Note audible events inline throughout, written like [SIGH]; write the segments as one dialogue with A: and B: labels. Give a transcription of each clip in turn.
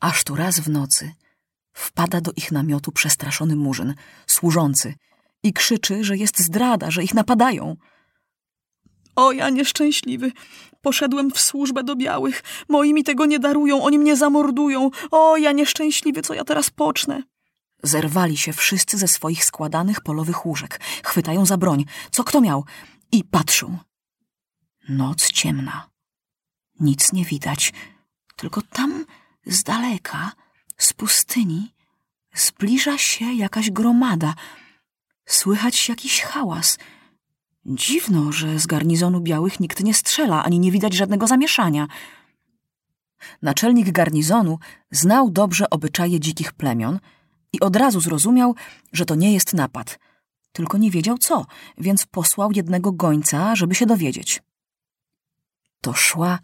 A: Aż tu raz w nocy wpada do ich namiotu przestraszony murzyn, służący, i krzyczy, że jest zdrada, że ich napadają.
B: O, ja nieszczęśliwy. Poszedłem w służbę do białych. Moi mi tego nie darują, oni mnie zamordują. O, ja nieszczęśliwy, co ja teraz pocznę?
A: Zerwali się wszyscy ze swoich składanych polowych łóżek, chwytają za broń, co kto miał, i patrzą. Noc ciemna. Nic nie widać, tylko tam z daleka, z pustyni, zbliża się jakaś gromada. Słychać jakiś hałas. Dziwno, że z garnizonu białych nikt nie strzela, ani nie widać żadnego zamieszania. Naczelnik garnizonu znał dobrze obyczaje dzikich plemion i od razu zrozumiał, że to nie jest napad. Tylko nie wiedział co, więc posłał jednego gońca, żeby się dowiedzieć. To szła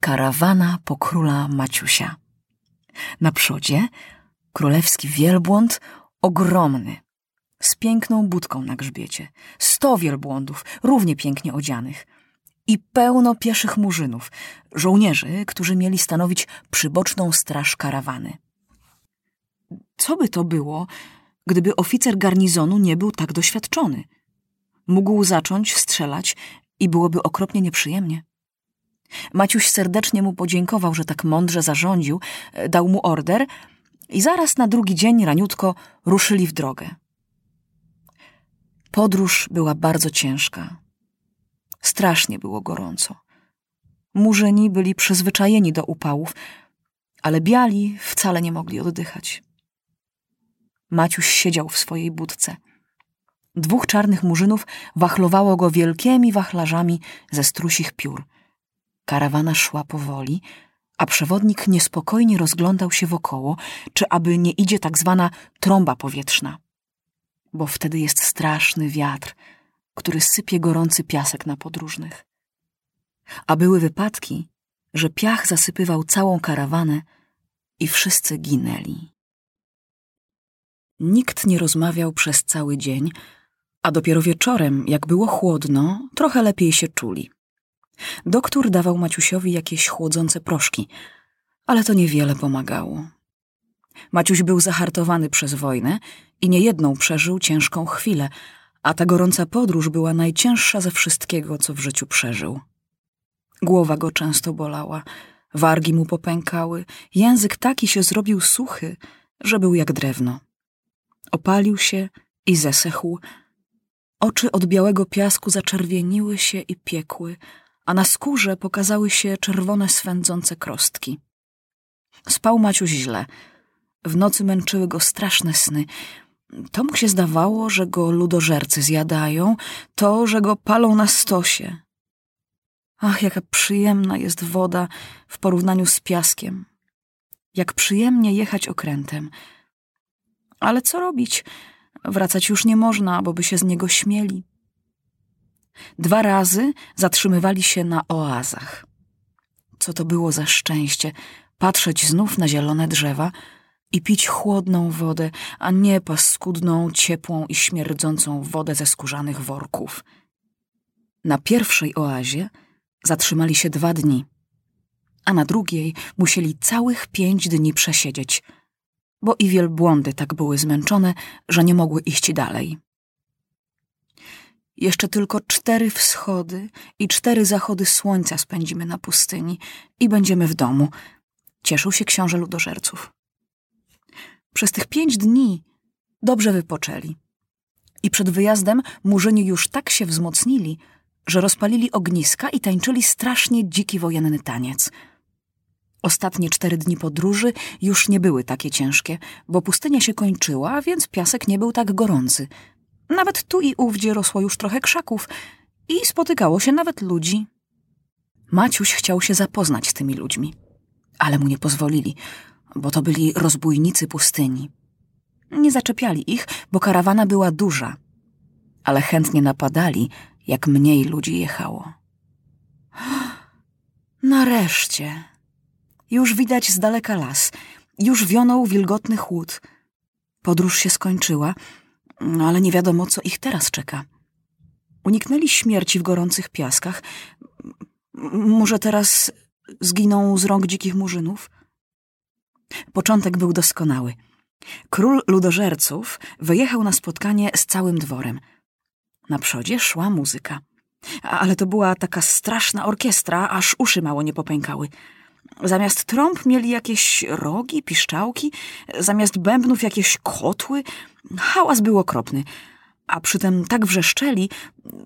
A: karawana po króla Maciusia. Na przodzie królewski wielbłąd ogromny, z piękną budką na grzbiecie, sto wielbłądów, równie pięknie odzianych i pełno pieszych murzynów, żołnierzy, którzy mieli stanowić przyboczną straż karawany. Co by to było, gdyby oficer garnizonu nie był tak doświadczony? Mógł zacząć strzelać i byłoby okropnie nieprzyjemnie. Maciuś serdecznie mu podziękował, że tak mądrze zarządził, dał mu order i zaraz na drugi dzień raniutko ruszyli w drogę. Podróż była bardzo ciężka. Strasznie było gorąco. Murzyni byli przyzwyczajeni do upałów, ale biali wcale nie mogli oddychać. Maciuś siedział w swojej budce. Dwóch czarnych murzynów wachlowało go wielkimi wachlarzami ze strusich piór. Karawana szła powoli, a przewodnik niespokojnie rozglądał się wokoło, czy aby nie idzie tak zwana trąba powietrzna. Bo wtedy jest straszny wiatr, który sypie gorący piasek na podróżnych. A były wypadki, że piach zasypywał całą karawanę i wszyscy ginęli. Nikt nie rozmawiał przez cały dzień, a dopiero wieczorem, jak było chłodno, trochę lepiej się czuli. Doktor dawał Maciusiowi jakieś chłodzące proszki, ale to niewiele pomagało. Maciuś był zahartowany przez wojnę i niejedną przeżył ciężką chwilę, a ta gorąca podróż była najcięższa ze wszystkiego, co w życiu przeżył. Głowa go często bolała, wargi mu popękały, język taki się zrobił suchy, że był jak drewno. Opalił się i zesechł. Oczy od białego piasku zaczerwieniły się i piekły, a na skórze pokazały się czerwone swędzące krostki. Spał Maciuś źle. W nocy męczyły go straszne sny. To mu się zdawało, że go ludożercy zjadają, to, że go palą na stosie. Ach, jaka przyjemna jest woda w porównaniu z piaskiem. Jak przyjemnie jechać okrętem. Ale co robić? Wracać już nie można, bo by się z niego śmieli. Dwa razy zatrzymywali się na oazach. Co to było za szczęście patrzeć znów na zielone drzewa i pić chłodną wodę, a nie paskudną, ciepłą i śmierdzącą wodę ze skórzanych worków. Na pierwszej oazie zatrzymali się dwa dni, a na drugiej musieli całych pięć dni przesiedzieć, bo i wielbłądy tak były zmęczone, że nie mogły iść dalej. Jeszcze tylko cztery wschody i cztery zachody słońca spędzimy na pustyni i będziemy w domu. Cieszył się książę ludożerców. Przez tych pięć dni dobrze wypoczęli. I przed wyjazdem murzyni już tak się wzmocnili, że rozpalili ogniska i tańczyli strasznie dziki wojenny taniec. Ostatnie cztery dni podróży już nie były takie ciężkie, bo pustynia się kończyła, więc piasek nie był tak gorący – nawet tu i ówdzie rosło już trochę krzaków i spotykało się nawet ludzi. Maciuś chciał się zapoznać z tymi ludźmi, ale mu nie pozwolili, bo to byli rozbójnicy pustyni. Nie zaczepiali ich, bo karawana była duża, ale chętnie napadali, jak mniej ludzi jechało. [GASPS] Nareszcie! Już widać z daleka las, już wionął wilgotny chłód. Podróż się skończyła, ale nie wiadomo, co ich teraz czeka. Uniknęli śmierci w gorących piaskach. Może teraz zginą z rąk dzikich murzynów? Początek był doskonały. Król ludożerców wyjechał na spotkanie z całym dworem. Na przodzie szła muzyka. Ale to była taka straszna orkiestra, aż uszy mało nie popękały. Zamiast trąb mieli jakieś rogi, piszczałki, zamiast bębnów jakieś kotły. Hałas był okropny, a przytem tak wrzeszczeli,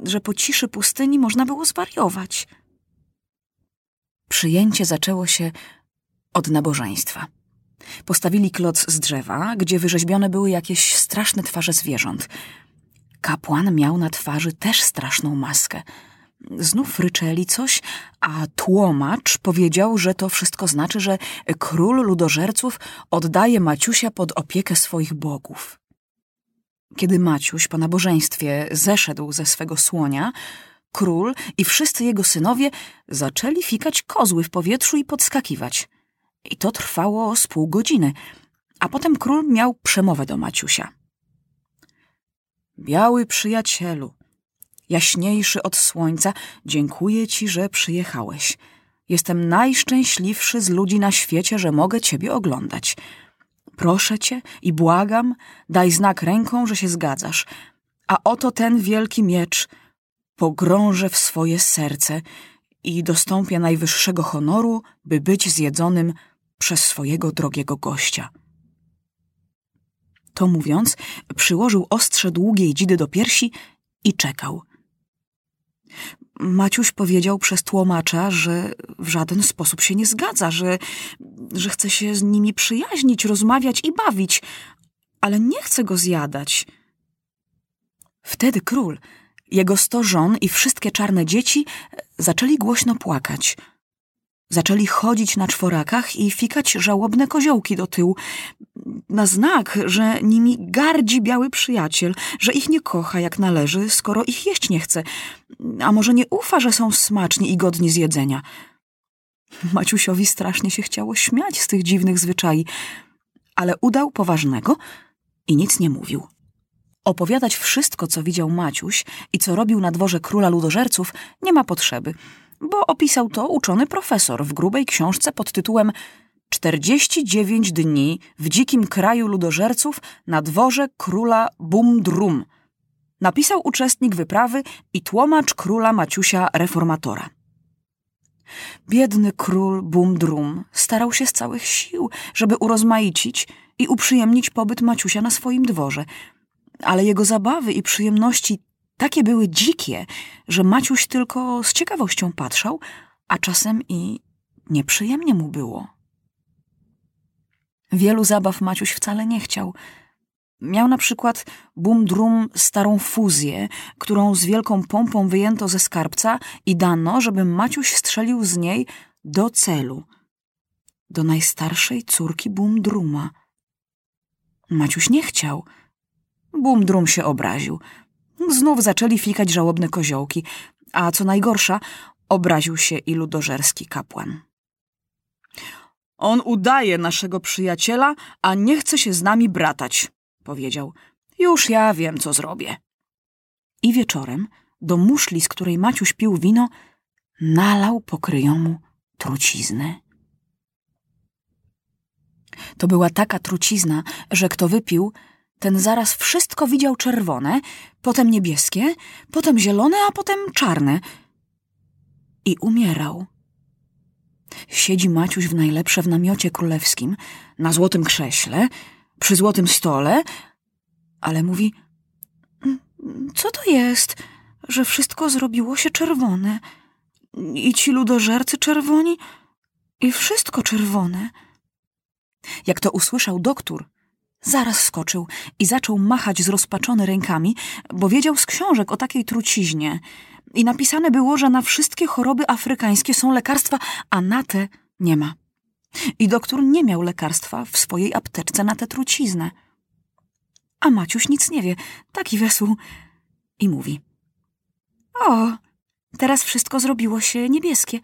A: że po ciszy pustyni można było zwariować. Przyjęcie zaczęło się od nabożeństwa. Postawili kloc z drzewa, gdzie wyrzeźbione były jakieś straszne twarze zwierząt. Kapłan miał na twarzy też straszną maskę. Znów ryczeli coś, a tłomacz powiedział, że to wszystko znaczy, że król ludożerców oddaje Maciusia pod opiekę swoich bogów. Kiedy Maciuś po nabożeństwie zeszedł ze swego słonia, król i wszyscy jego synowie zaczęli fikać kozły w powietrzu i podskakiwać. I to trwało z pół godziny, a potem król miał przemowę do Maciusia. Biały przyjacielu, jaśniejszy od słońca, dziękuję ci, że przyjechałeś. Jestem najszczęśliwszy z ludzi na świecie, że mogę ciebie oglądać. Proszę cię i błagam, daj znak ręką, że się zgadzasz. A oto ten wielki miecz pogrążę w swoje serce i dostąpię najwyższego honoru, by być zjedzonym przez swojego drogiego gościa. To mówiąc, przyłożył ostrze długiej dzidy do piersi i czekał. Maciuś powiedział przez tłumacza, że w żaden sposób się nie zgadza, że, że chce się z nimi przyjaźnić, rozmawiać i bawić, ale nie chce go zjadać. Wtedy król, jego sto żon i wszystkie czarne dzieci zaczęli głośno płakać. Zaczęli chodzić na czworakach i fikać żałobne koziołki do tyłu, na znak, że nimi gardzi biały przyjaciel, że ich nie kocha jak należy, skoro ich jeść nie chce, a może nie ufa, że są smaczni i godni zjedzenia. Maciusiowi strasznie się chciało śmiać z tych dziwnych zwyczai, ale udał poważnego i nic nie mówił. Opowiadać wszystko, co widział Maciuś i co robił na dworze króla ludożerców, nie ma potrzeby, bo opisał to uczony profesor w grubej książce pod tytułem 49 dni w dzikim kraju ludożerców na dworze króla Bumdrum. Napisał uczestnik wyprawy i tłomacz króla Maciusia Reformatora. Biedny król Bumdrum starał się z całych sił, żeby urozmaicić i uprzyjemnić pobyt Maciusia na swoim dworze, ale jego zabawy i przyjemności takie były dzikie, że Maciuś tylko z ciekawością patrzał, a czasem i nieprzyjemnie mu było. Wielu zabaw Maciuś wcale nie chciał. Miał na przykład bum-drum starą fuzję, którą z wielką pompą wyjęto ze skarbca i dano, żeby Maciuś strzelił z niej do celu. Do najstarszej córki bum-druma. Maciuś nie chciał. Bum-drum się obraził. Znów zaczęli fikać żałobne koziołki, a co najgorsza, obraził się i ludożerski kapłan. On udaje naszego przyjaciela, a nie chce się z nami bratać, powiedział. Już ja wiem, co zrobię. I wieczorem do muszli, z której Maciuś pił wino, nalał pokryjomu truciznę. To była taka trucizna, że kto wypił, ten zaraz wszystko widział czerwone, potem niebieskie, potem zielone, a potem czarne. I umierał. Siedzi Maciuś w najlepsze w namiocie królewskim, na złotym krześle, przy złotym stole, ale mówi: Co to jest, że wszystko zrobiło się czerwone? I ci ludożercy czerwoni, i wszystko czerwone. Jak to usłyszał doktor, zaraz skoczył i zaczął machać zrozpaczony rękami, bo wiedział z książek o takiej truciźnie, i napisane było, że na wszystkie choroby afrykańskie są lekarstwa, a na te nie ma. I doktor nie miał lekarstwa w swojej apteczce na tę truciznę. A Maciuś nic nie wie, taki wesół. I mówi. O, teraz wszystko zrobiło się niebieskie.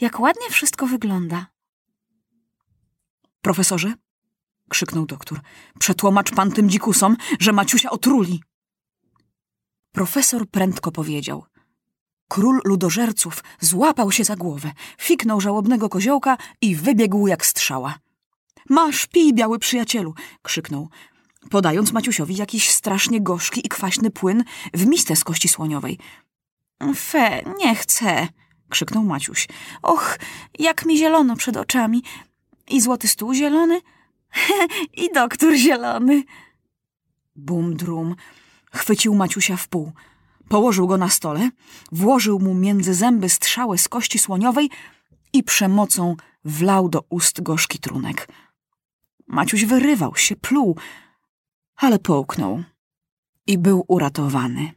A: Jak ładnie wszystko wygląda. Profesorze, krzyknął doktor, przetłomacz pan tym dzikusom, że Maciusia otruli. Profesor prędko powiedział. Król ludożerców złapał się za głowę, fiknął żałobnego koziołka i wybiegł jak strzała.
B: Masz, pij, biały przyjacielu! krzyknął, podając Maciusiowi jakiś strasznie gorzki i kwaśny płyn w misce z kości słoniowej. Fe, nie chcę, krzyknął Maciuś. Och, jak mi zielono przed oczami. I złoty stół zielony, [LAUGHS] i doktor zielony. Bum drum. Chwycił Maciusia w pół. Położył go na stole, włożył mu między zęby strzałę z kości słoniowej i przemocą wlał do ust gorzki trunek. Maciuś wyrywał się, pluł, ale połknął i był uratowany.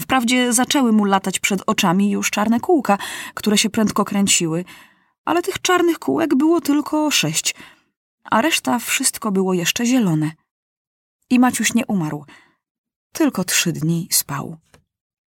B: Wprawdzie zaczęły mu latać przed oczami już czarne kółka, które się prędko kręciły, ale tych czarnych kółek było tylko sześć, a reszta wszystko było jeszcze zielone. I Maciuś nie umarł, tylko trzy dni spał.